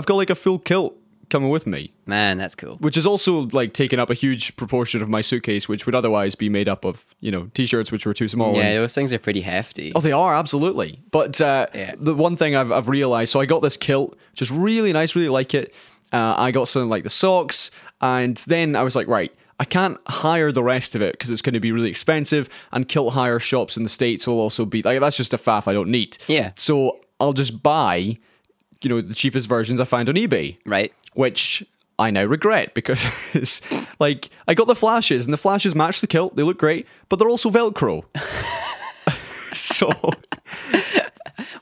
I've got like a full kilt coming with me, Man, that's cool. which is also like taking up a huge proportion of my suitcase, which would otherwise be made up of you know t-shirts which were too small. Yeah, and- those things are pretty hefty. Oh, they are absolutely. But uh, Yeah. the one thing I've, I've realized, so I got this kilt, which is really nice, really like it. Uh, I got some like the socks, and then I was like, right, I can't hire the rest of it because it's going to be really expensive, and kilt hire shops in the states will also be like that's just a faff I don't need. Yeah. So I'll just buy, you know, the cheapest versions I find on eBay Right? which I now regret because like I got the flashes and the flashes match the kilt. They look great, but they're also Velcro. so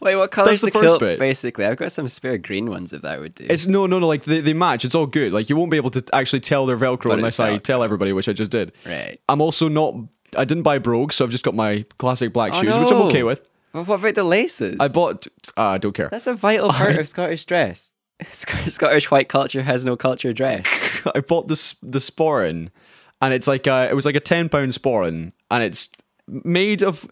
Wait, what color's the the, first kilt? bit. Basically, I've got some spare green ones if that would do. it's no, no, no. Like they, they match. It's all good. Like you won't be able to actually tell they're Velcro But unless it's I tell everybody, which I just did. Right. I'm also not. I didn't buy brogues, so I've just got my classic black Oh, shoes, which I'm okay with. Well, what about the laces? I bought. Uh, I don't care. That's a vital part of Scottish dress. Sc- Scottish white culture has no culture dress. I bought this the sporran, and it's like a, it was like a ten pound sporran, and it's made of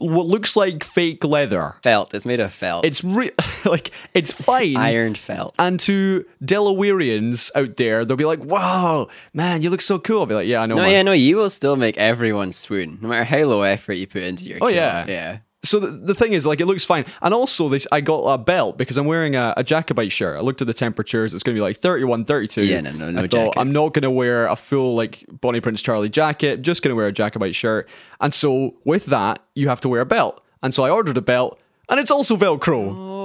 what looks like fake leather. Felt. It's made of felt. It's re- like it's fine. ironed felt. And to Delawareans out there, they'll be like, "Wow, man, you look so cool." I'll be like, "Yeah, I know." No, man." yeah, no, you will still make everyone swoon, no matter how low effort you put into your. Oh, yeah. yeah. So the, the thing is, like, it looks fine. And also, this I got a belt because I'm wearing a, a Jacobite shirt. I looked at the temperatures; it's going to be like 31, 32. Yeah, no, no, no I thought I'm not going to wear a full like Bonnie Prince Charlie jacket. Just going to wear a Jacobite shirt. And so with that, you have to wear a belt. And so I ordered a belt, and it's also Velcro. Oh,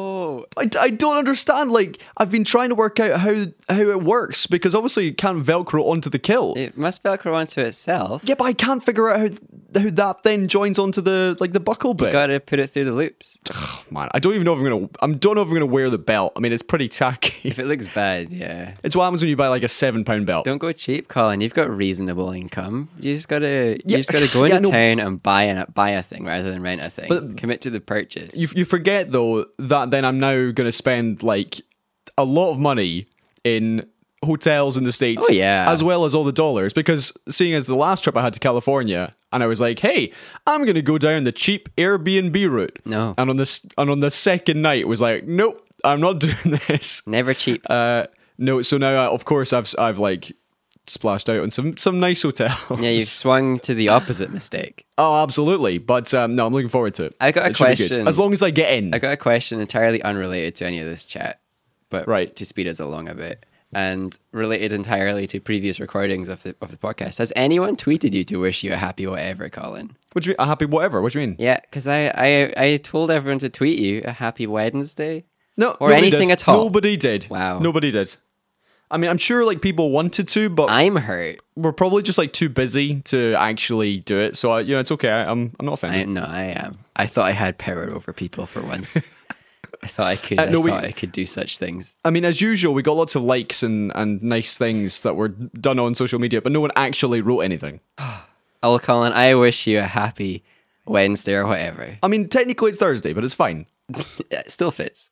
I, I don't understand. Like I've been trying to work out how how it works because obviously you can't Velcro onto the kill. it must velcro onto itself. yeah, but I can't figure out how how that then joins onto the like the buckle bit. You Got to put it through the loops. Man, I don't even know if I'm gonna. I don't know if I'm gonna wear the belt. I mean, it's pretty tacky. If it looks bad, yeah. It's what happens when you buy like a seven pound belt. Don't go cheap, Colin. You've got reasonable income. You just gotta, you Yeah, just gotta go yeah, into no. town and buy a buy a thing rather than rent a thing. But- Commit to the purchase. You you forget though that then I'm now gonna spend like a lot of money in hotels in the states. Oh, yeah. as well as all the dollars because seeing as the last trip I had to California and I was like, hey, I'm gonna go down the cheap Airbnb route. No. and on this and on the second night it was like, nope, I'm not doing this. Never cheap. Uh, no, so now uh, of course I've I've like splashed out on some some nice hotels. yeah, you've swung to the opposite mistake. Oh, absolutely. But um, no, I'm looking forward to it. I got a It should be good. question. As long as I get in. I got a question entirely unrelated to any of this chat, but Right. to speed us along a bit and related entirely to previous recordings of the of the podcast. Has anyone tweeted you to wish you a happy whatever, Colin? What do you mean? A happy whatever? What do you mean? Yeah, because I, I I told everyone to tweet you a happy Wednesday. No, Or anything did. at all. Nobody did. Wow. Nobody did. I mean, I'm sure like people wanted to, but I'm hurt. we're probably just like too busy to actually do it. So I, you know, it's okay. I, I'm I'm not I offended. no, I am. I thought I had power over people for once. I thought I could. Uh, I no, we- thought I could do such things. I mean, as usual, we got lots of likes and and nice things that were done on social media, but no one actually wrote anything. Oh, Colin, I wish you a happy Wednesday or whatever. I mean, technically it's Thursday, but it's fine. Yeah, it still fits.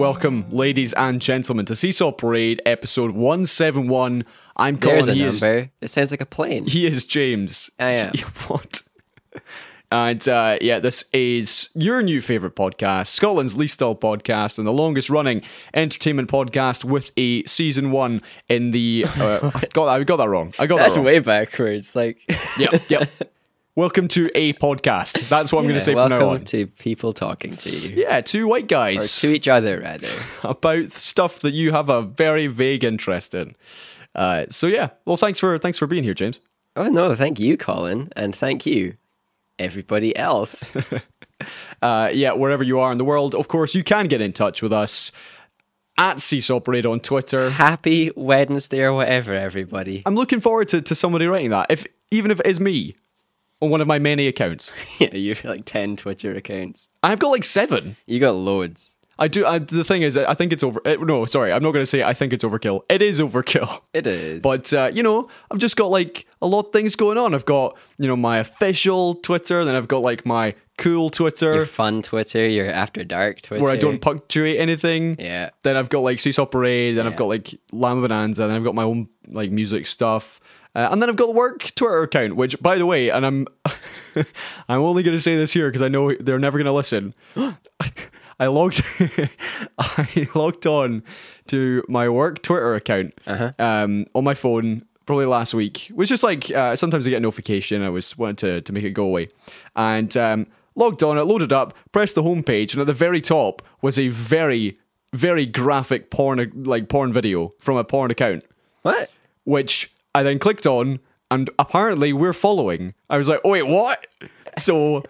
Welcome, ladies and gentlemen, to Seesaw Parade, episode 171. I'm Colin. There's a he is number. It sounds like a plane. He is James. I am. what? And uh, yeah, this is your new favorite podcast, Scotland's least dull podcast, and the longest running entertainment podcast with a season one in the. Uh, I got I got that wrong. I got That's that wrong. way backwards. Like, Yep, yep. Welcome to a podcast. That's what I'm going to say from now on. to people talking to you. Yeah, two white Or guys to each other, rather. about stuff that you have a very vague interest in. Uh, so yeah, well, thanks for thanks for being here, James. Oh, no, thank you, Colin. And thank you, everybody else. uh, yeah, wherever you are in the world, of course, you can get in touch with us at Seesaw Parade on Twitter. Happy Wednesday or whatever, everybody. I'm looking forward to, to somebody writing that, if even if it is me on one of my many accounts. Yeah, you have like 10 Twitter accounts. I've got like seven. You got loads. I do. I, the thing is, I think it's over. eh, no, sorry, I'm not going to say I think it's overkill. It is overkill. It is. But uh, you know, I've just got like a lot of things going on. I've got you know my official Twitter, then I've got like my cool Twitter Your fun Twitter, your after dark Twitter. where I don't punctuate anything. Yeah. Then I've got like Seesaw Parade, then I've got like Llama Bonanza, then I've got my own like music stuff. Uh, and then I've got the work Twitter account, which by the way, and I'm I'm only gonna say this here because I know they're never gonna listen. I logged I logged on to my work Twitter account um, on my phone probably last week. It was just like uh, sometimes I get a notification. I was wanted to to make it go away, and um, logged on. It loaded up. Pressed the homepage, and at the very top was a very very graphic porn like porn video from a porn account, What? which I then clicked on, and apparently we're following. I was like, oh wait, what? So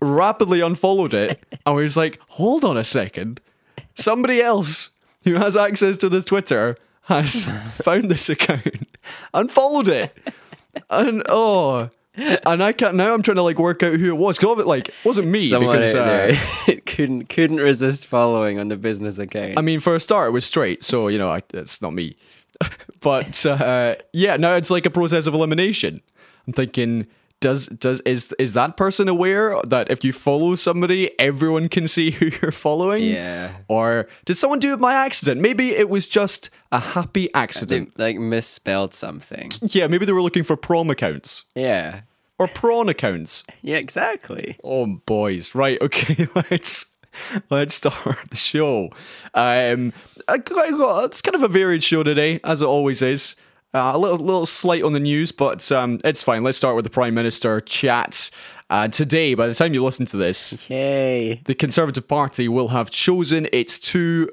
rapidly unfollowed it. And I was like, hold on a second. Somebody else who has access to this Twitter has found this account and followed it. And oh, and I can't now. I'm trying to like work out who it was because it like it wasn't me Someone because uh, couldn't couldn't resist following on the business account. I mean, for a start, it was straight, so you know, I, it's not me. But uh, yeah, now it's like a process of elimination. I'm thinking, does does is is that person aware that if you follow somebody, everyone can see who you're following? Yeah. Or did someone do it by accident? Maybe it was just a happy they accident. like misspelled something. yeah, maybe they were looking for prom accounts Yeah. or prawn accounts. Yeah, exactly. Oh, boys. Right. Okay. Let's let's start the show. Um, I got- I got- it's kind of a varied show today, as it always is. Uh, a little little slight on the news, but um, it's fine. Let's start with the Prime Minister chat. Uh, today, by the time you listen to this, Yay. the Conservative Party will have chosen its two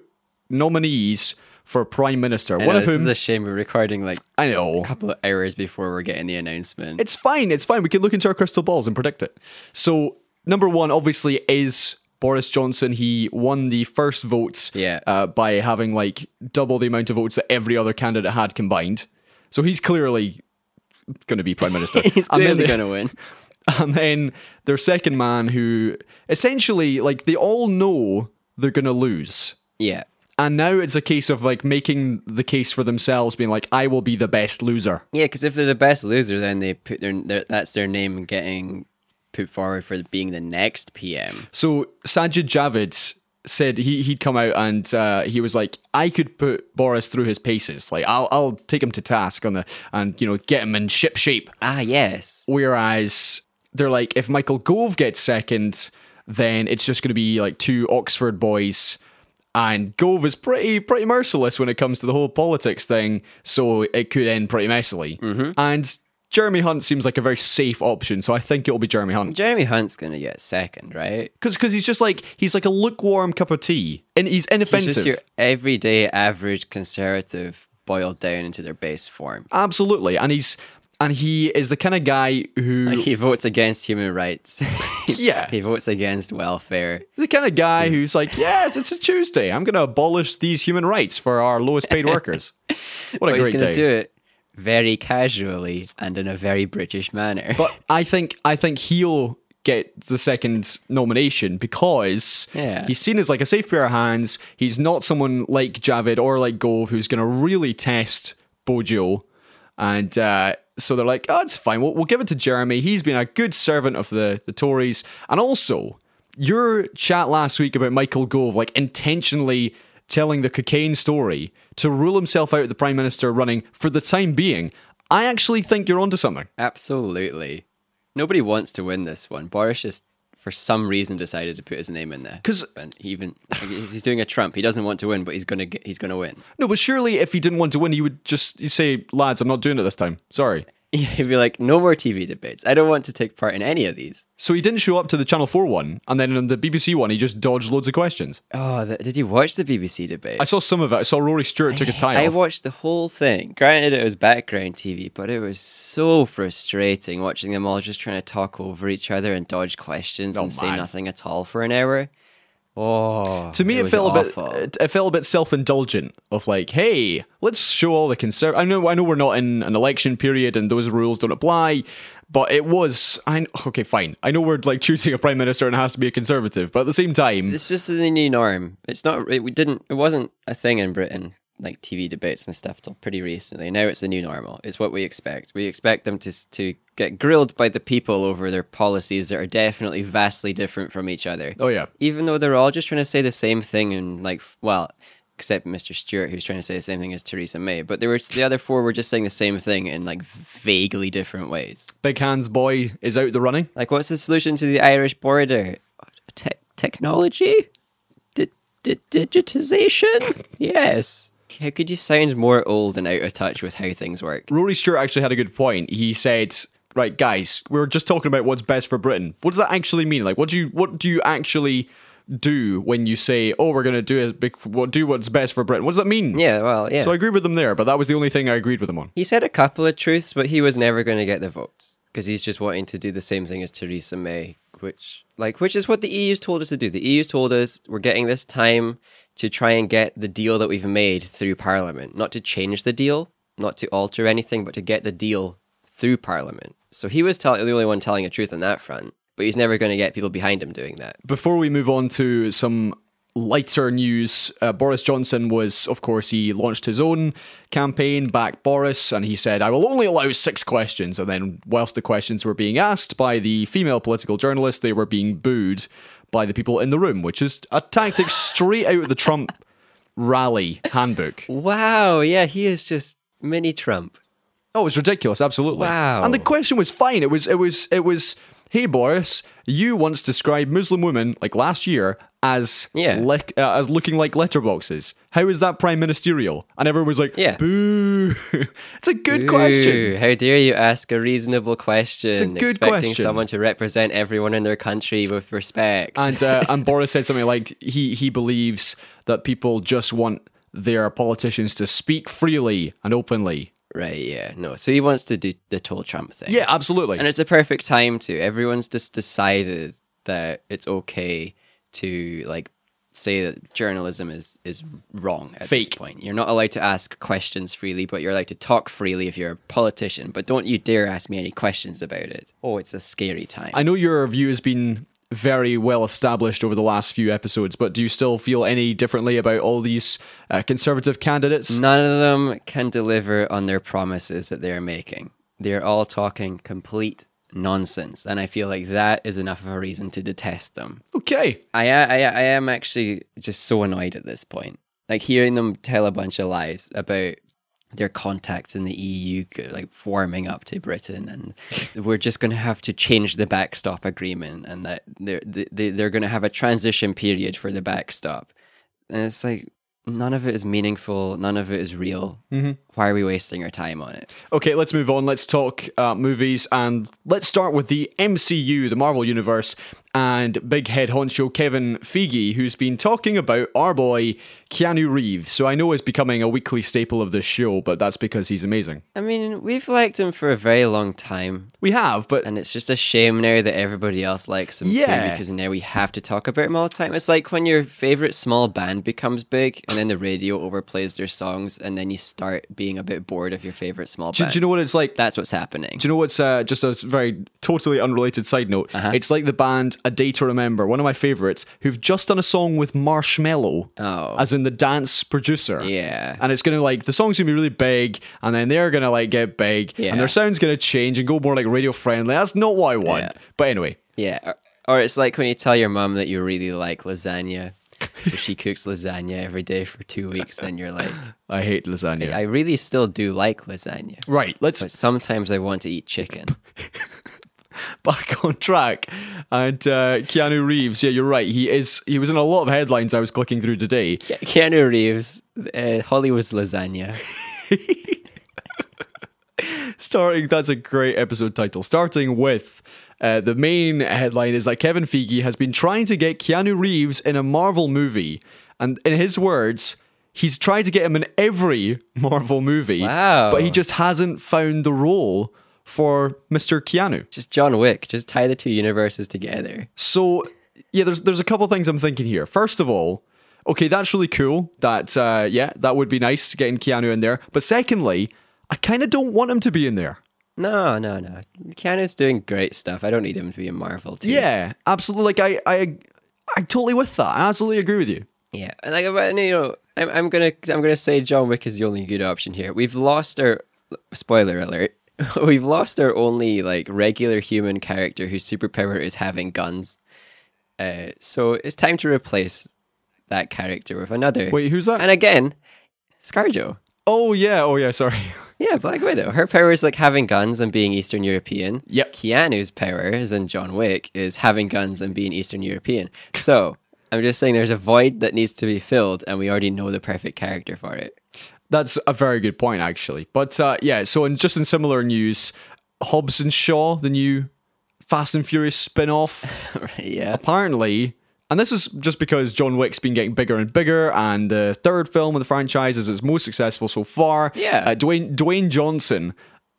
nominees for Prime Minister. I One know, of this whom is a shame we're recording like I know a couple of hours before we're getting the announcement. It's fine. It's fine. We can look into our crystal balls and predict it. So, number one, obviously, is Boris Johnson. He won the first vote Yeah. uh, by having like double the amount of votes that every other candidate had combined. So he's clearly going to be prime minister. He's clearly going to win. and then their second man, who essentially, like, they all know they're going to lose. Yeah. And now it's a case of like making the case for themselves, being like, I will be the best loser. Yeah, because if they're the best loser, then they put their, their that's their name getting put forward for being the next PM. So Sajid Javid said he he'd come out and uh, he was like, I could put Boris through his paces. Like I'll I'll take him to task on the and you know get him in ship shape. Ah, yes. Whereas they're like, if Michael Gove gets second, then it's just going to be like two Oxford boys. And Gove is pretty pretty merciless when it comes to the whole politics thing, so it could end pretty messily. And Jeremy Hunt seems like a very safe option, so I think it'll be Jeremy Hunt. Jeremy Hunt's going to get second, right? Because he's just like he's like a lukewarm cup of tea, and he's He's inoffensive. just your everyday average conservative boiled down into their base form. Absolutely, and he's and he is the kind of guy who He votes against human rights. yeah, he votes against welfare. the kind of guy who's like, yeah, it's, it's a Tuesday. I'm going to abolish these human rights for our lowest paid workers. What a he's great going day! to do it very casually and in a very British manner. But I think I think he'll get the second nomination because Yeah. he's seen as like a safe pair of hands. He's not someone like Javid or like Gove who's going to really test Bojo, and uh, so they're like, oh, it's fine. We'll, we'll give it to Jeremy. He's been a good servant of the the Tories, and also your chat last week about Michael Gove, like intentionally telling the cocaine story to rule himself out of the prime minister running for the time being. I actually think you're onto something. Absolutely. Nobody wants to win this one. Boris just, for some reason, decided to put his name in there because he even he's doing a Trump. He doesn't want to win, but he's gonna get, he's gonna win. No, but surely if he didn't want to win, he would just say, lads, I'm not doing it this time. Sorry. He'd be like, no more TV debates. I don't want to take part in any of these. So he didn't show up to the Channel 4 one, and then on the BBC one, he just dodged loads of questions. Oh, the, did you watch the BBC debate? I saw some of it. I saw Rory Stewart took his tie I off. watched the whole thing. Granted, it was background TV, but it was so frustrating watching them all just trying to talk over each other and dodge questions Oh, and say nothing at all for an hour. Oh, to me, it, was felt a bit. It, it felt a bit self-indulgent. Of like, hey, let's show all the conserv. I know, I know, we're not in an election period, and those rules don't apply. But it was. I okay, fine. I know we're like choosing a prime minister, and it has to be a conservative. But at the same time, It's just the new norm. It's not. It we didn't. It wasn't a thing in Britain like TV debates and stuff till pretty recently. Now it's the new normal. It's what we expect. We expect them to to get grilled by the people over their policies that are definitely vastly different from each other. Oh yeah. Even though they're all just trying to say the same thing and like well, except Mr. Stewart who's trying to say the same thing as Theresa May, but there were the other four were just saying the same thing in like vaguely different ways. Big Hands boy is out the running. Like, what's the solution to the Irish border? Te- technology? Di- di- digitization? yes. How could you sound more old and out of touch with how things work? Rory Stewart actually had a good point. He said, "Right, guys, we are just talking about what's best for Britain. What does that actually mean? Like, what do you what do you actually do when you say, "Oh, we're going to do is what do what's best for Britain"? What does that mean?" Yeah, well, yeah. So I agree with them there, but that was the only thing I agreed with him on. he said a couple of truths, but he was never going to get the votes because he's just wanting to do the same thing as Theresa May, which, like, which is what the EU's told us to do. The EU's told us we're getting this time to try and get the deal that we've made through Parliament, not to change the deal, not to alter anything, but to get the deal through Parliament. So he was tell- the only one telling the truth on that front, but he's never going to get people behind him doing that. Before we move on to some lighter news, uh, Boris Johnson was, of course, he launched his own campaign, back Boris, and he said, I will only allow six questions. And then, whilst the questions were being asked by the female political journalists, they were being booed by the people in the room, which is a tactic straight out of the Trump rally handbook. Wow, yeah, he is just mini Trump. Oh, it was ridiculous, absolutely. Wow. And the question was fine. It was it was it was hey Boris, you once described Muslim women like last year as Yeah. lec- uh, as looking like letterboxes. How is that prime ministerial? And everyone was like, Yeah. boo. it's a good question. Ooh, How dare you ask a reasonable question? It's a good expecting question. someone to represent everyone in their country with respect. And uh, and Boris said something like he he believes that people just want their politicians to speak freely and openly. Right, yeah, no. So he wants to do the total Trump thing. Yeah, absolutely. And it's the perfect time to. Everyone's just decided that it's okay to like say that journalism is is wrong at this point. You're not allowed to ask questions freely, but you're allowed to talk freely if you're a politician. But don't you dare ask me any questions about it. Oh, it's a scary time. I know your view has been very well established over the last few episodes, but do you still feel any differently about all these uh, conservative candidates? None of them can deliver on their promises that they're making. They're all talking complete nonsense, and I feel like that is enough of a reason to detest them. Okay. I, I, I am actually just so annoyed at this point. Like hearing them tell a bunch of lies about their contacts in the EU, like warming up to Britain, and we're just going to have to change the backstop agreement, and that they're they, they're going to have a transition period for the backstop. And it's like none of it is meaningful, none of it is real. Why are we wasting our time on it? Okay, let's move on. Let's talk uh, movies and let's start with the MCU, the Marvel Universe, and big head honcho Kevin Feige, who's been talking about our boy Keanu Reeves. So I know he's becoming a weekly staple of this show, but that's because he's amazing. I mean, we've liked him for a very long time. We have, but And it's just a shame now that everybody else likes him Yeah. too, because now we have to talk about him all the time. It's like when your favorite small band becomes big, and then the radio overplays their songs, and then you start being a bit bored of your favorite small do, band. do you know what it's like? That's what's happening. Do you know what's uh, just a very totally unrelated side note? Uh-huh. It's like the band A Day to Remember, one of my favorites, who've just done a song with Marshmello, Oh. as in the dance producer. Yeah. And it's gonna like the song's gonna be really big, and then they're gonna like get big, Yeah. and their sound's gonna change and go more like radio friendly. That's not what I want. Yeah. But anyway, Yeah. Or, or it's like when you tell your mom that you really like lasagna, so she cooks lasagna every day for two weeks, and you're like, I hate lasagna. I really still do like lasagna. right, let's But sometimes I want to eat chicken. back on track. And uh, Keanu Reeves, yeah, you're right. He is. He was in a lot of headlines I was clicking through today. Keanu Reeves, uh, Hollywood's lasagna. Starting, that's a great episode title. Starting with uh, the main headline is that Kevin Feige has been trying to get Keanu Reeves in a Marvel movie, and in his words, he's tried to get him in every Marvel movie. Wow. But he just hasn't found the role for Mr. Keanu. Just John Wick. Just tie the two universes together. So yeah, there's there's a couple things I'm thinking here. First of all, okay, that's really cool. That uh, yeah, that would be nice getting Keanu in there. But secondly, I kind of don't want him to be in there. No, no, no. Keanu's doing great stuff. I don't need him to be in Marvel too. Yeah, absolutely. Like I I I'm totally with that. I absolutely agree with you. Yeah. And like, but, you know, I'm, I'm gonna I'm gonna say John Wick is the only good option here. We've lost our spoiler alert. We've lost our only like regular human character whose superpower is having guns. Uh, so it's time to replace that character with another. Wait, who's that? And again, ScarJo. oh yeah, oh yeah. Sorry. Yeah, Black Widow. Her power is like having guns and being Eastern European. Yep. Keanu's power, as in John Wick, is having guns and being Eastern European. So I'm just saying there's a void that needs to be filled, and we already know the perfect character for it. That's a very good point, actually. But uh, yeah, so in just in similar news, Hobbs and Shaw, the new Fast and Furious spin-off. Yeah. apparently, and this is just because John Wick's been getting bigger and bigger, and the third film of the franchise is its most successful so far. Yeah. uh, Dwayne Dwayne Johnson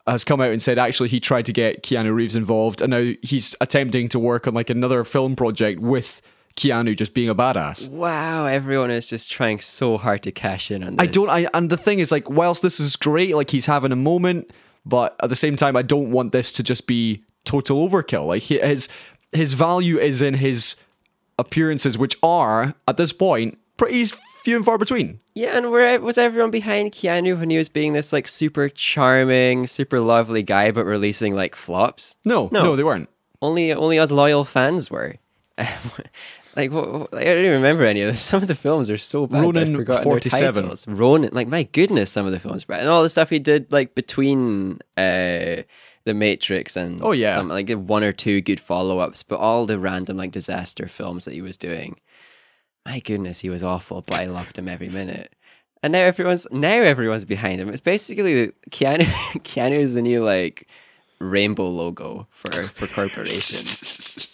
has come out and said actually he tried to get Keanu Reeves involved, and now he's attempting to work on like another film project with Keanu just being a badass. Wow, everyone is just trying so hard to cash in on this. I don't. I and the thing is, like, whilst this is great, like he's having a moment, but at the same time, I don't want this to just be total overkill. Like his his value is in his appearances, which are at this point pretty few and far between. Yeah, and where was everyone behind Keanu when he was being this like super charming, super lovely guy, but releasing like flops? No, no, No. they weren't. Only only us loyal fans were. like, what, like, I don't even remember any of this. Some of the films are so bad. Ronin I've forgotten 47. Their titles. Ronin, like my goodness, some of the films, bad. and all the stuff he did like between uh, the Matrix and Oh, yeah. some, like one or two good follow ups, but all the random like disaster films that he was doing. My goodness, he was awful, but I loved him every minute. And now everyone's now everyone's behind him. It's basically Keanu. Keanu is the new like rainbow logo for for corporations.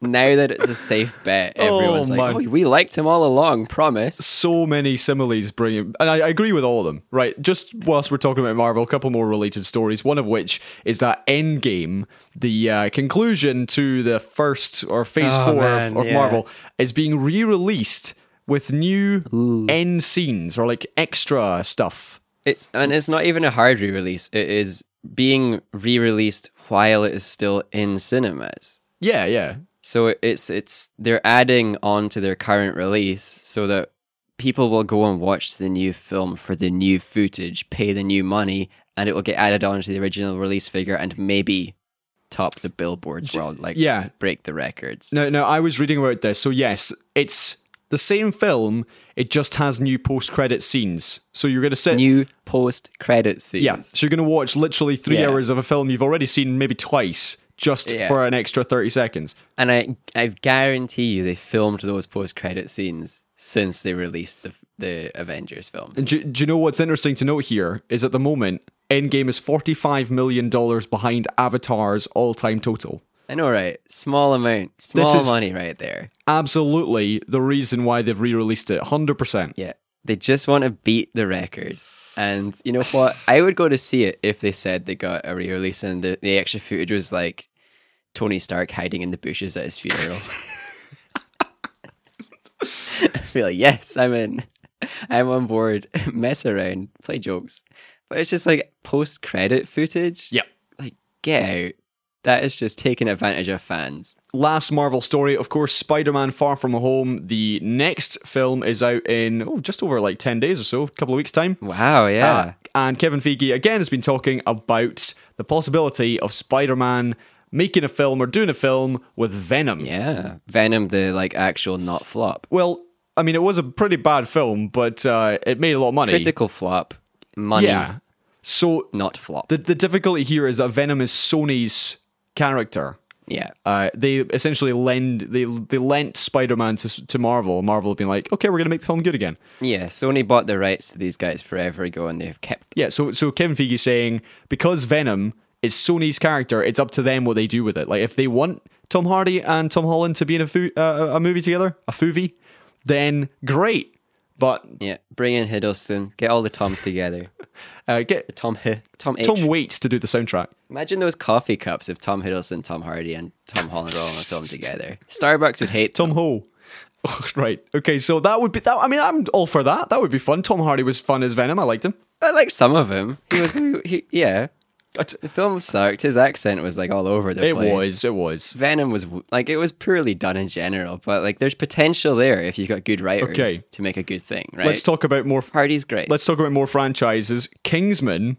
Now that it's a safe bet, everyone's like, man. "Oh, we liked him all along." Promise. So many similes bring him, and I, I agree with all of them. Right, just whilst we're talking about Marvel, a couple more related stories. One of which is that Endgame, the uh, conclusion to the first or Phase Oh, Four man, of, of yeah. Marvel, is being re-released with new end scenes or like extra stuff. It's and it's not even a hard re-release. It is being re-released while it is still in cinemas. Yeah, yeah. So it's it's they're adding on to their current release so that people will go and watch the new film for the new footage, pay the new money, and it will get added on to the original release figure and maybe top the billboards world, like yeah. break the records. No, no, I was reading about this. So yes, it's the same film. It just has new post-credit scenes. So you're gonna sit. New post credit scenes. yeah. So you're gonna watch literally three Yeah. hours of a film you've already seen maybe twice, just Yeah. for an extra thirty seconds. And I I guarantee you they filmed those post credit scenes since they released the the Avengers films. And do, do you know what's interesting to note here is at the moment, Endgame is forty-five million dollars behind Avatar's all-time total. I know, right? Small amount, small is- money right there. Absolutely, the reason why they've re-released it, hundred percent. Yeah, they just want to beat the record. And you know what? I would go to see it if they said they got a re-release and the, the extra footage was like Tony Stark hiding in the bushes at his funeral. I feel like yes, I'm in. I'm on board. Mess around, play jokes, but it's just like post-credit footage. Yep. Like get out. That is just taking advantage of fans. last Marvel story, of course, Spider-Man: Far From Home. The next film is out in oh, just over like ten days or so, a couple of weeks time. Wow. Yeah. Uh, and Kevin Feige again has been talking about the possibility of Spider-Man making a film or doing a film with Venom. yeah. Venom, the like actual not flop. Well, I mean, it was a pretty bad film, but uh, it made a lot of money. critical flop, money Yeah. So not flop. the the difficulty here is that Venom is Sony's character. yeah, Uh, they essentially lend they they lent Spider-Man to to Marvel. Marvel have been like, okay, we're gonna make the film good again. yeah. Sony bought the rights to these guys forever ago, and they've kept. Yeah, so so Kevin Feige saying because Venom is Sony's character, it's up to them what they do with it. Like if they want Tom Hardy and Tom Holland to be in a uh, a movie together, a movie, then great. But Yeah, bring in Hiddleston, get all the Toms together. uh, get Tom H, Tom H. Tom Waits to do the soundtrack. Imagine those coffee cups if Tom Hiddleston, Tom Hardy, and Tom Holland were all in a film together. Starbucks would hate Tom Ho. Oh, right. Okay. So that would be that. I mean, I'm all for that. That would be fun. Tom Hardy was fun as Venom. I liked him. I like some of him. He was, he, yeah. The film sucked. His accent was like all over the it place. It was. It was. Venom was like it was poorly done in general, but like there's potential there if you got good writers Okay. to make a good thing, right? Let's talk about more. Hardy's great. Let's talk about more franchises. Kingsman,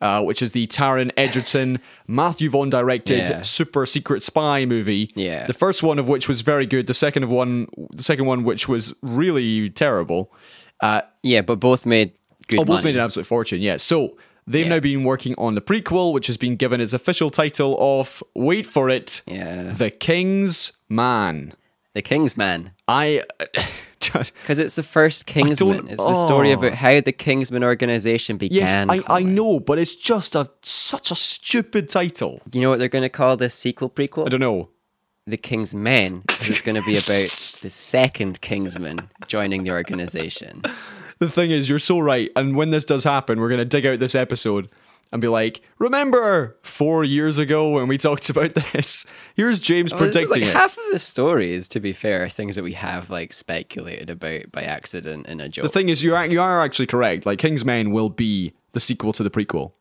uh, which is the Taron Egerton, Matthew Vaughn directed Yeah. super secret spy movie. Yeah. The first one of which was very good. The second of one, the second one which was really terrible. Uh, yeah, but both made good oh, both money. made an absolute fortune. Yeah. So they've Yeah. now been working on the prequel, which has been given its official title of wait for it, yeah, The King's Man. the Kingsman, I. because it's the first Kingsman. It's the story oh. about how the Kingsman organization began. Yes, I, I know, but it's just a such a stupid title. You know what they're going to call this sequel prequel? I don't know. the King's Men, 'cause it's going to be about the second Kingsman joining the organization. The thing is, you're so right. And when this does happen, we're going to dig out this episode and be like, remember four years ago when we talked about this? Here's James Well, predicting like it. half of the stories, to be fair, things that we have like speculated about by accident in a joke. the thing is, you are, you are actually correct. Like, King's Men will be the sequel to the prequel.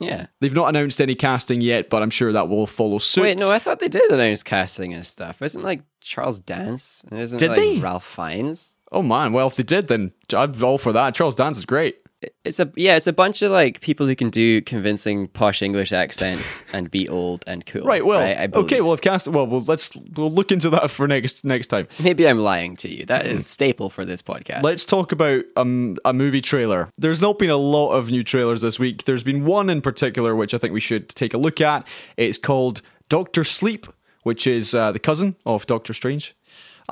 yeah. They've not announced any casting yet, but I'm sure that will follow suit. Wait, no, I thought they did announce casting and stuff. Isn't like Charles Dance? Isn't Did like they? Ralph Fiennes? Oh man, well if they did, then I'm all for that. Charles Dance is great. It's a yeah, it's a bunch of like people who can do convincing posh English accents and be old and cool. Right. Well, I okay. believe. Well, if cast, well, well, let's we'll look into that for next next time. maybe I'm lying to you. That is staple for this podcast. Let's talk about um, a movie trailer. There's not been a lot of new trailers this week. There's been one in particular which I think we should take a look at. It's called Doctor Sleep, which is uh, the cousin of Doctor Strange.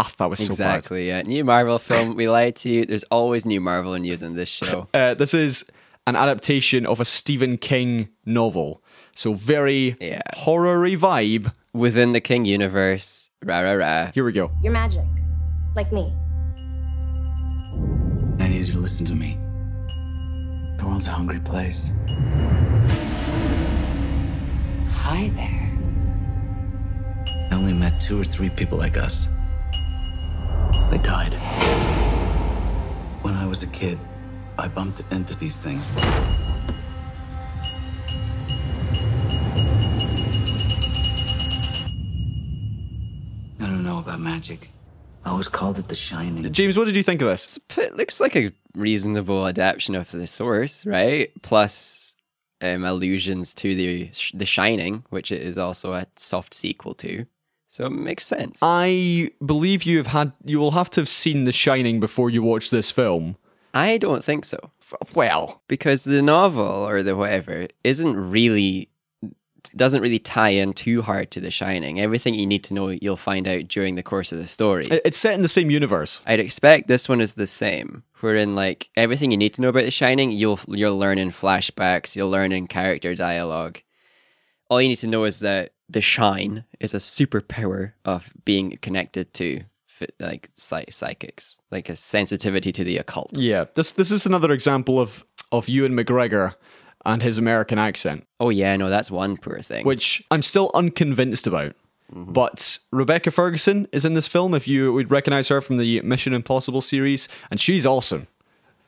Ah, that was so bad. Exactly. Yeah. New Marvel film. We lied to you. There's always new Marvel news in this show. Uh, this is an adaptation of a Stephen King novel. So very Yeah. horror-y vibe. Within the King universe. Rah rah rah. Here we go. You're magic. Like me. I need you to listen to me. The world's a hungry place. Hi there. I only met two or three people like us. They died. When I was a kid, I bumped into these things. I don't know about magic. I always called it the shining. James, what did you think of this? It looks like a reasonable adaptation of the source, right? Plus um, allusions to the The Shining, which it is also a soft sequel to. So it makes sense. I believe you have had you will have to have seen The Shining before you watch this film. I don't think so. Well, because the novel or the whatever isn't really doesn't really tie in too hard to the shining everything you need to know you'll find out during the course of the story it's set in the same universe. i'd expect this one is the same wherein like everything you need to know about the shining you'll you'll learn in flashbacks you'll learn in character dialogue all you need to know is that the shine is a superpower of being connected to like psy- psychics like a sensitivity to the occult Yeah, this this is another example of of Ewan McGregor and his American accent, oh yeah no that's one poor thing which I'm still unconvinced about. Mm-hmm. But Rebecca Ferguson is in this film. If you would recognize her from the Mission Impossible series, and she's awesome.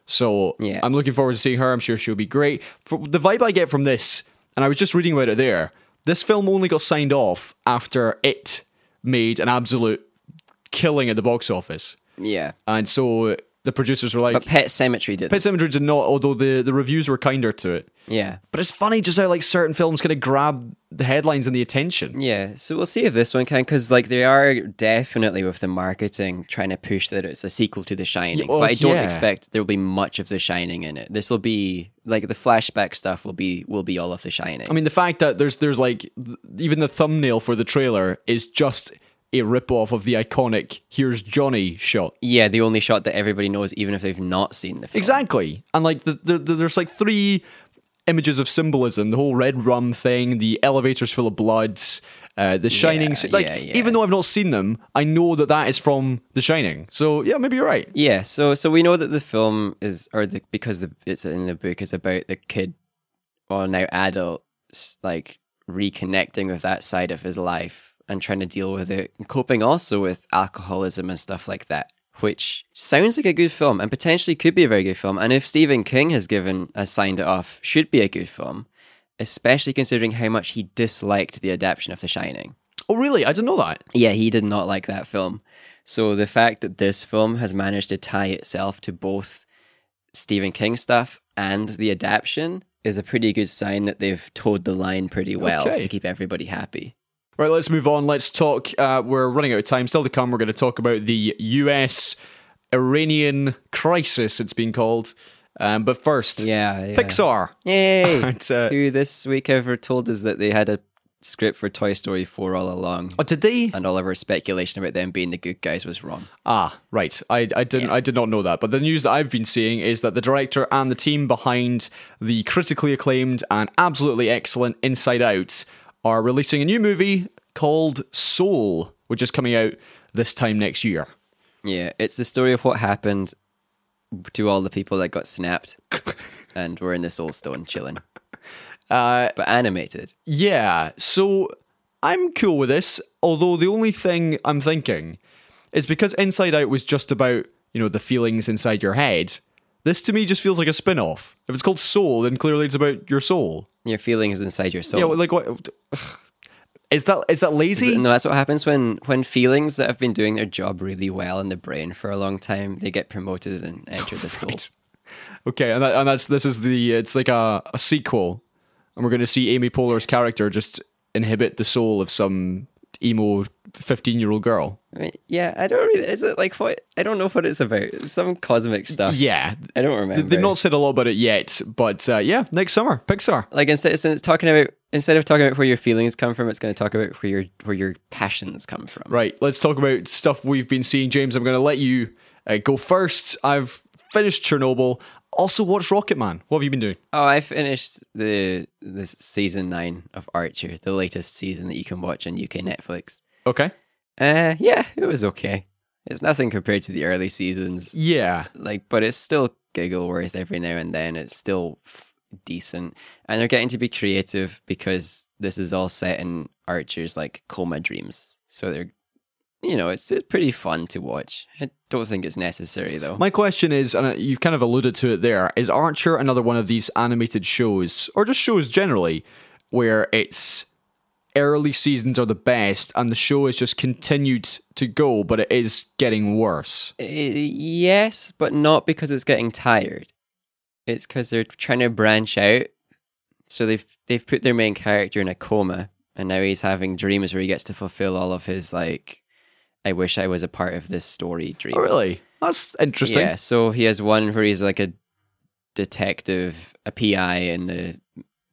So Yeah. I'm looking forward to seeing her. I'm sure she'll be great. For the vibe I get from this, and I was just reading about it there. This film only got signed off after it made an absolute killing at the box office, yeah. And so the producers were like, but Pet Sematary did Pet Sematary did not, although the, the reviews were kinder to it. yeah But it's funny just how like certain films kind of grab the headlines and the attention. Yeah, so we'll see if this one can, because like they are definitely with the marketing trying to push that it's a sequel to The Shining, oh, but I don't yeah. expect there will be much of The Shining in it. This will be like the flashback stuff will be will be all of The Shining. I mean, the fact that there's there's like th- even the thumbnail for the trailer is just a rip off of the iconic "Here's Johnny" shot. yeah, the only shot that everybody knows, even if they've not seen the film. Exactly, and like the, the, the there's like three images of symbolism: the whole red rum thing, the elevators full of blood, uh, the Shining. Yeah, like yeah, yeah. even though I've not seen them, I know that that is from The Shining. So yeah, maybe you're right. Yeah, so so we know that the film is, or the because the it's in the book is about the kid, well now adult, like reconnecting with that side of his life and trying to deal with it, and coping also with alcoholism and stuff like that. Which sounds like a good film and potentially could be a very good film. And if Stephen King has given has signed it off, should be a good film. especially considering how much he disliked the adaptation of The Shining. Oh, really? I didn't know that. Yeah, he did not like that film. So the fact that this film has managed to tie itself to both Stephen King stuff and the adaptation is a pretty good sign that they've toed the line pretty well Okay. to keep everybody happy. Right, let's move on. Let's talk. Uh, we're running out of time. Still to come, we're going to talk about the US Iranian crisis, it's been called. Um, but first, Yeah, yeah. Pixar. Yay! And, uh, Who this week ever told us that they had a script for Toy Story 4 all along? Oh, did they? And all of our speculation about them being the good guys was wrong. Ah, right. I, I didn't I did not know that. But the news that I've been seeing is that the director and the team behind the critically acclaimed and absolutely excellent Inside Out are releasing a new movie called Soul, which is coming out this time next year. Yeah, it's the story of what happened to all the people that got snapped and were in the Soul Stone chilling. Uh, But animated. yeah, so I'm cool with this. Although the only thing I'm thinking is because Inside Out was just about, you know, the feelings inside your head. This to me just feels like a spin off. If it's called Soul, then clearly it's about your soul. Your feelings inside your soul. Yeah, well, like what? Is that is that lazy? No, that's what happens when when feelings that have been doing their job really well in the brain for a long time, they get promoted and enter the soul. Right. Okay, and that, and that's this is the it's like a, a sequel, and we're going to see Amy Poehler's character just inhibit the soul of some emo fifteen year old girl. I mean, yeah, I don't really. Is it like what? I don't know what it's about. It's some cosmic stuff. Yeah, I don't remember. they've not said a lot about it yet, but uh, yeah, next summer, Pixar. like instead, instead of talking about instead of talking about where your feelings come from, it's going to talk about where your where your passions come from. Right, let's talk about stuff we've been seeing. James, I'm going to let you uh, go first. I've finished Chernobyl. Also watched Rocket Man. What have you been doing? Oh, I finished the this season nine of Archer, the latest season that you can watch on UK Netflix. Okay. Uh, yeah, it was okay. It's nothing compared to the early seasons, Yeah. like, but it's still giggle worth every now and then. It's still f- decent, and they're getting to be creative because this is all set in Archer's like coma dreams. So they're, you know, it's, it's pretty fun to watch. I don't think it's necessary though. My question is, and uh, you've kind of alluded to it there, is Archer another one of these animated shows, or just shows generally, where it's early seasons are the best and the show has just continued to go, but it is getting worse? Uh, yes, but not because it's getting tired. It's because they're trying to branch out. So they've they've put their main character in a coma, and now he's having dreams where he gets to fulfill all of his like, I wish I was a part of this story dreams. Oh, really? That's interesting. Yeah. So he has one where he's like a detective, a PI in the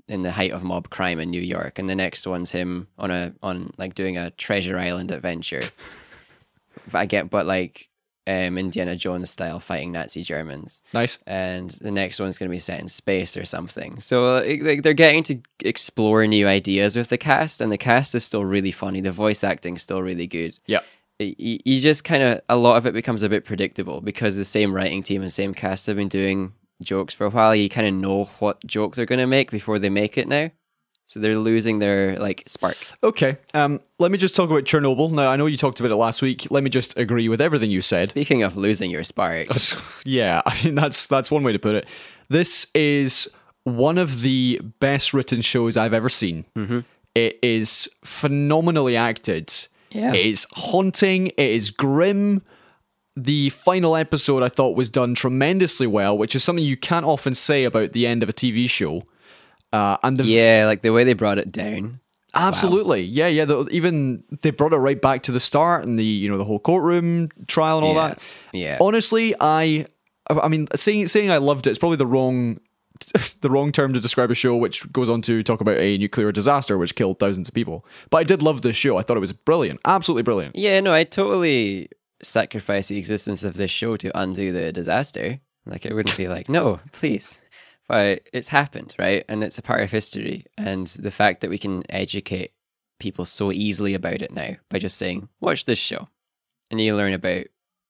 in the height of mob crime in New York, and the next one's him on a on like doing a treasure island adventure. I get, but like um, Indiana Jones style fighting Nazi Germans, Nice. and the next one's going to be set in space or something. So like, like they're getting to explore new ideas with the cast, and the cast is still really funny. The voice acting's still really good Yeah. you just kind of a lot of it becomes a bit predictable because the same writing team and same cast have been doing jokes for a while. You kind of know what joke they're going to make before they make it now, so they're losing their like spark. Okay. Um, let me just talk about Chernobyl. Now, I know you talked about it last week. Let me just agree with everything you said. Speaking of losing your spark, yeah, I mean that's that's one way to put it. This is one of the best written shows I've ever seen. It is phenomenally acted. Yeah. It is haunting. It is grim. The final episode I thought was done tremendously well, which is something you can't often say about the end of a TV show. Uh, and the yeah, like the way they brought it down. Absolutely, yeah, yeah. The, even they brought it right back to the start and the you know the whole courtroom trial and all Yeah, that. yeah. Honestly, I, I mean, saying saying I loved it is probably the wrong, the wrong term to describe a show which goes on to talk about a nuclear disaster which killed thousands of people. But I did love this show. I thought it was brilliant, absolutely brilliant. Yeah, no, I totally sacrifice the existence of this show to undo the disaster. Like it wouldn't be like, no, please. But it's happened, right? And it's a part of history. And the fact that we can educate people so easily about it now by just saying, watch this show. And you learn about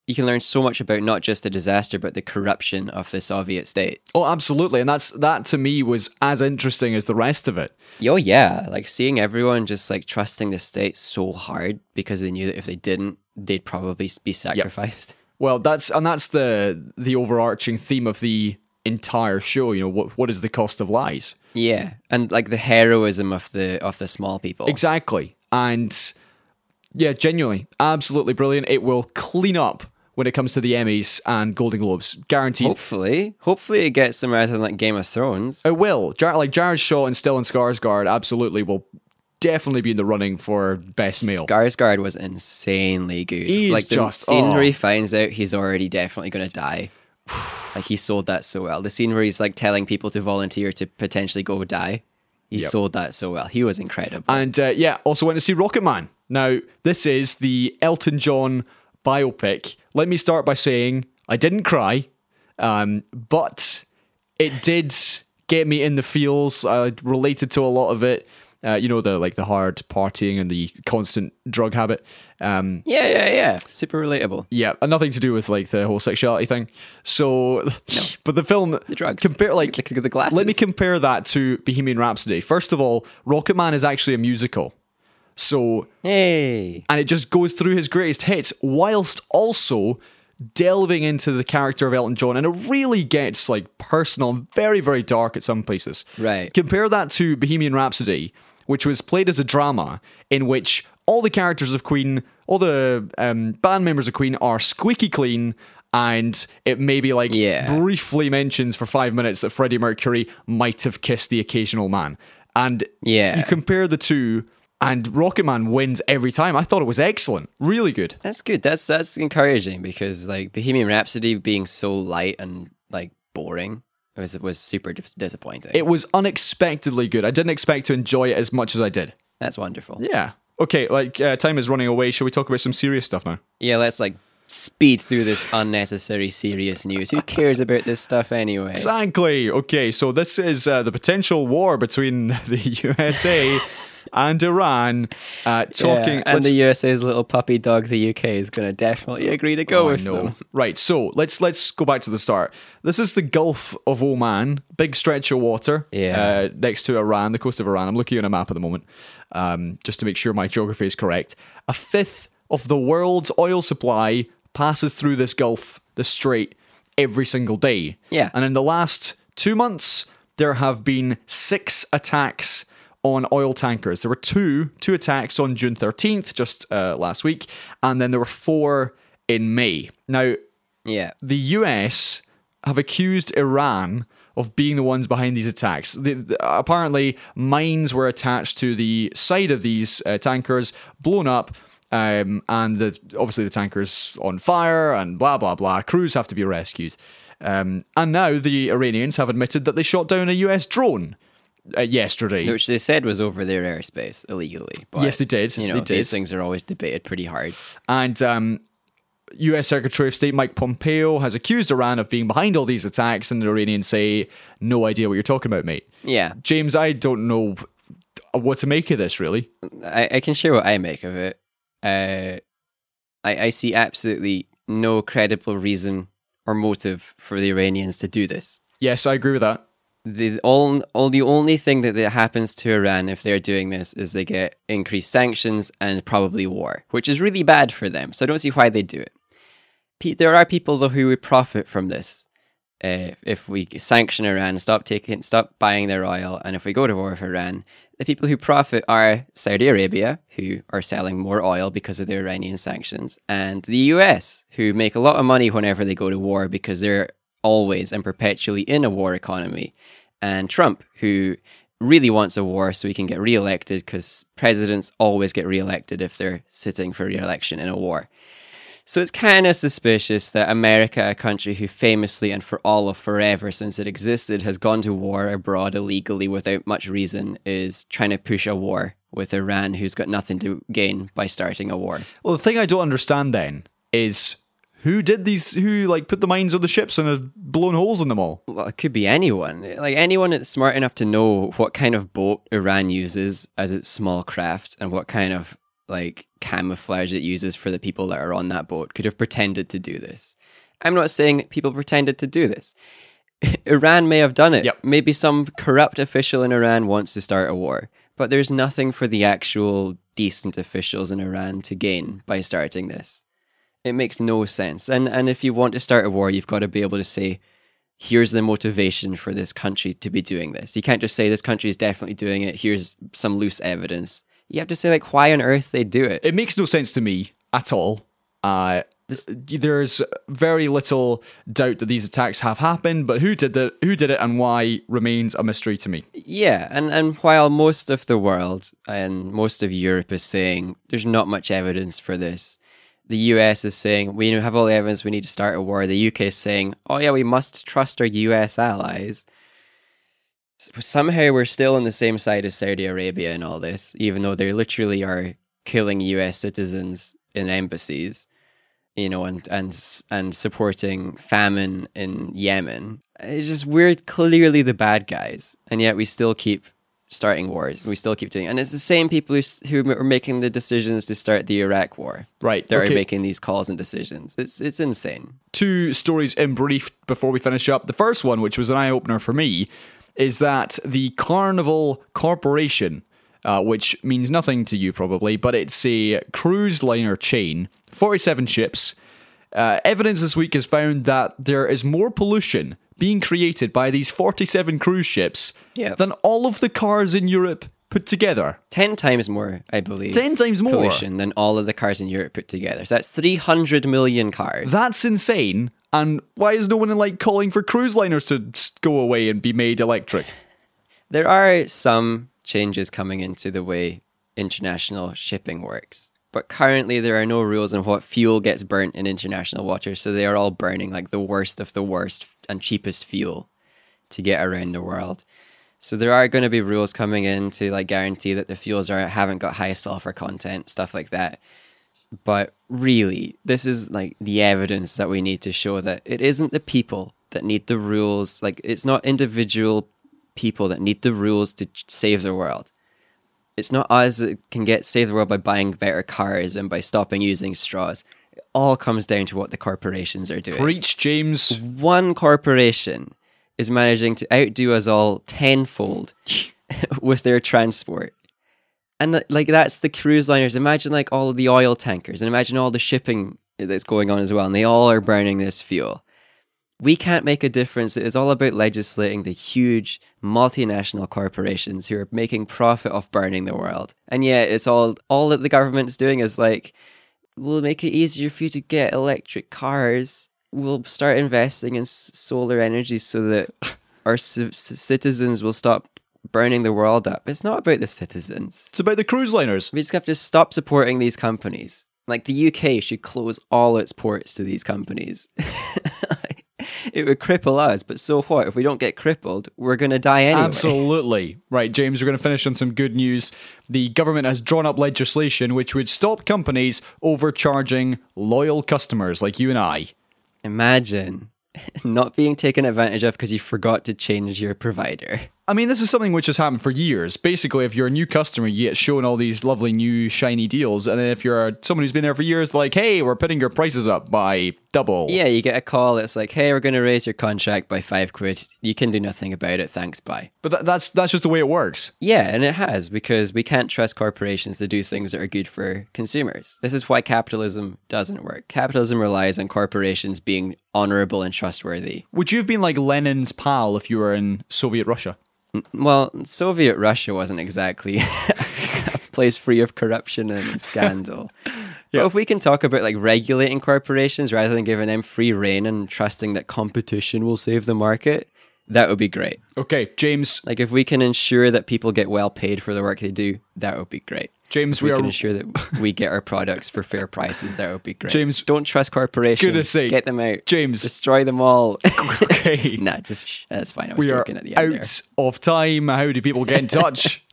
you can learn so much about not just the disaster, but the corruption of the Soviet state. Oh, absolutely, and that's that to me was as interesting as the rest of it. Oh yeah, like seeing everyone just like trusting the state so hard because they knew that if they didn't, they'd probably be sacrificed. Well, that's and that's the the overarching theme of the entire show. You know, what what is the cost of lies? Yeah, and like the heroism of the of the small people. Exactly. And yeah, genuinely, absolutely brilliant. It will clean up when it comes to the Emmys and Golden Globes. Guaranteed. Hopefully, hopefully it gets them rather than like Game of Thrones. It will. Jar- like Jared Shaw and Stellan Skarsgård absolutely will definitely be in the running for best male. Skarsgård was insanely good. He's like the just- scene where oh. he finds out he's already definitely going to die. like he sold that so well. The scene where he's like telling people to volunteer to potentially go die. He Yep. sold that so well. He was incredible. And uh, yeah, also went to see Rocket Man. Now, this is the Elton John biopic. Let me start by saying I didn't cry, um, but it did get me in the feels. I related to a lot of it. Uh, you know the like the hard partying and the constant drug habit. Um, yeah, yeah, yeah. Super relatable. yeah, and nothing to do with like the whole sexuality thing. So, but the film, the drugs. compare like The- the glasses. Let me compare that to Bohemian Rhapsody. First of all, Rocketman is actually a musical, so Hey. and it just goes through his greatest hits whilst also delving into the character of Elton John and it really gets like personal and very very dark at some places. Right. Compare that to Bohemian Rhapsody which was played as a drama in which all the characters of Queen, all the um, band members of Queen are squeaky clean and it maybe like Yeah. briefly mentions for 5 minutes that Freddie Mercury might have kissed the occasional man. And Yeah. you compare the two and Rocketman wins every time. I thought it was excellent. Really good. That's good. That's that's encouraging because like Bohemian Rhapsody being so light and like boring it was was super dis- disappointing. It was unexpectedly good. I didn't expect to enjoy it as much as I did. that's wonderful. Yeah. Okay, like uh, time is running away. Shall we talk about some serious stuff now? Yeah, let's like speed through this unnecessary serious news. Who cares about this stuff anyway? Exactly. Okay, so this is uh, the potential war between the USA and Iran. Uh, talking Yeah, and the USA's little puppy dog, the UK, is going to definitely agree to go Oh, with know. them. Right, so let's let's go back to the start. This is the Gulf of Oman, big stretch of water Yeah. uh, next to Iran, the coast of Iran. I'm looking at a map at the moment, um, just to make sure my geography is correct. A fifth of the world's oil supply passes through this Gulf, this strait, every single day. Yeah. and in the last two months, there have been six attacks on oil tankers. There were two two attacks on June 13th, just uh, last week, and then there were four in May. Now, Yeah. the US have accused Iran of being the ones behind these attacks. The, the- apparently, mines were attached to the side of these uh, tankers, blown up, um, and the, obviously the tankers on fire, and blah blah blah. Crews have to be rescued. Um, and now the Iranians have admitted that they shot down a US drone uh, yesterday. Which they said was over their airspace illegally. But, Yes, they did. You know, They did. these things are always debated pretty hard. And um, US Secretary of State Mike Pompeo has accused Iran of being behind all these attacks, and the Iranians say, no idea what you're talking about, mate. Yeah. James, I don't know what to make of this, really. I, I can share what I make of it. Uh, I, I see absolutely no credible reason or motive for the Iranians to do this. Yes, I agree with that. The all, all the only thing that, that happens to Iran if they're doing this is they get increased sanctions and probably war, which is really bad for them. So I don't see why they do it. Pe- there are people though who would profit from this. Uh, if we sanction Iran, stop taking, stop buying their oil, and if we go to war with Iran, the people who profit are Saudi Arabia, who are selling more oil because of the Iranian sanctions, and the US, who make a lot of money whenever they go to war because they're always and perpetually in a war economy, and Trump, who really wants a war so he can get reelected because presidents always get reelected if they're sitting for reelection in a war. So it's kind of suspicious that America, a country who famously and for all of forever since it existed has gone to war abroad illegally without much reason, is trying to push a war with Iran, who's got nothing to gain by starting a war. Well, the thing I don't understand then is who did these, who like put the mines on the ships and have blown holes in them all? Well, it could be anyone. Like anyone that's smart enough to know what kind of boat Iran uses as its small craft and what kind of like camouflage it uses for the people that are on that boat could have pretended to do this. I'm not saying people pretended to do this. Iran may have done it. Yep. Maybe some corrupt official in Iran wants to start a war, but there's nothing for the actual decent officials in Iran to gain by starting this. It makes no sense. And and if you want to start a war, you've got to be able to say, here's the motivation for this country to be doing this. You can't just say this country is definitely doing it. Here's some loose evidence. You have to say like why on earth they do it. It makes no sense to me at all. Uh, there's very little doubt that these attacks have happened, but who did the who did it and why remains a mystery to me. Yeah, and, and while most of the world and most of Europe is saying there's not much evidence for this, the US is saying we have all the evidence we need to start a war. The UK is saying, oh yeah, we must trust our US allies. Somehow we're still on the same side as Saudi Arabia in all this, even though they literally are killing US citizens in embassies you know, and and and supporting famine in Yemen. It's just we're clearly the bad guys, and yet we still keep starting wars. We still keep doing, it. and it's the same people who who are making the decisions to start the Iraq war. Right, that okay. are making these calls and decisions. It's it's insane. Two stories in brief before we finish up. The first one, which was an eye opener for me, is that the Carnival Corporation uh, which means nothing to you probably, but it's a cruise liner chain, 47 ships. Uh, evidence this week has found that there is more pollution being created by these 47 cruise ships yep. than all of the cars in Europe put together. 10 times more, I believe. 10 times more. Pollution than all of the cars in Europe put together. So that's 300 million cars. That's insane. And why is no one like calling for cruise liners to go away and be made electric? There are some changes coming into the way international shipping works. But currently, there are no rules on what fuel gets burnt in international waters, so they are all burning like the worst of the worst and cheapest fuel to get around the world. So there are going to be rules coming in to like guarantee that the fuels are haven't got high sulfur content, stuff like that. But really, this is like the evidence that we need to show that it isn't the people that need the rules. Like it's not individual people that need the rules to save the world. It's not us that can get save the world by buying better cars and by stopping using straws. It all comes down to what the corporations are doing. Preach, James. One corporation is managing to outdo us all tenfold with their transport. And uh, like that's the cruise liners. Imagine like all of the oil tankers and imagine all the shipping that's going on as well. And they all are burning this fuel we can't make a difference. It is all about legislating the huge multinational corporations who are making profit off burning the world. And yet it's all all that the government's doing is like we'll make it easier for you to get electric cars. We'll start investing in solar energy so that our c- citizens will stop burning the world up. It's not about the citizens. It's about the cruise liners. We just have to stop supporting these companies. Like the UK should close all its ports to these companies. it would cripple us. But so what? If we don't get crippled, we're going to die anyway. Absolutely. Right, James, we're going to finish on some good news. The government has drawn up legislation which would stop companies overcharging loyal customers like you and I. Imagine not being taken advantage of because you forgot to change your provider. I mean, this is something which has happened for years. Basically, if you're a new customer, you get shown all these lovely new shiny deals, and then if you're someone who's been there for years, like, hey, we're putting your prices up by double. Yeah, you get a call. It's like, hey, we're going to raise your contract by five quid. You can do nothing about it. Thanks, bye. But th- that's that's just the way it works. Yeah, and it has because we can't trust corporations to do things that are good for consumers. This is why capitalism doesn't work. Capitalism relies on corporations being honorable and trustworthy. Would you have been like Lenin's pal if you were in Soviet Russia? Well, Soviet Russia wasn't exactly a place free of corruption and scandal. But if we can talk about like regulating corporations rather than giving them free reign and trusting that competition will save the market, that would be great. Okay, James. Like if we can ensure that people get well paid for the work they do, that would be great. James, if we, we can ensure that we get our products for fair prices. That would be great. James, don't trust corporations. Goodness sake, get them out. James, destroy them all. okay, nah, just shh, that's fine. I was we are at the end out there. of time. How do people get in touch?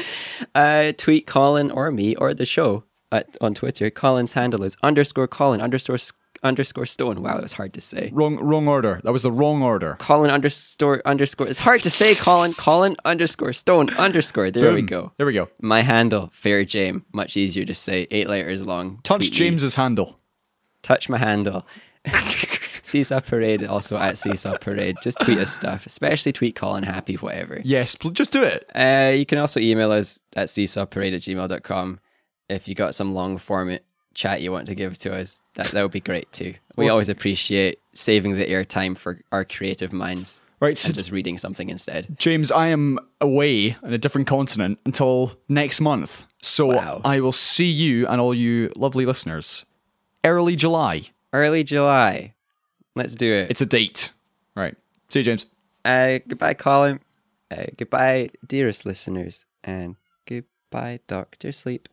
uh, tweet Colin or me or the show at, on Twitter. Colin's handle is underscore Colin underscore underscore stone. Wow, it was hard to say. Wrong, wrong order. That was the wrong order. Colin underscore underscore. It's hard to say. Colin. Colin underscore stone underscore. There Boom. we go. There we go. My handle, Fair James. Much easier to say. Eight letters long. Touch James's me. handle. Touch my handle. Seesaw Parade, also at Seesaw Parade. Just tweet us stuff, especially tweet Colin Happy, whatever. Yes, just do it. Uh, you can also email us at seesawparade at gmail.com if you got some long form chat you want to give to us, that that would be great too. We always appreciate saving the airtime for our creative minds. Right, so and just reading something instead. James, I am away on a different continent until next month. So Wow. I will see you and all you lovely listeners early July. Early July. Let's do it. It's a date. Right. See you, James. Uh, goodbye, Colin. Uh, goodbye, dearest listeners, and goodbye, Doctor Sleep.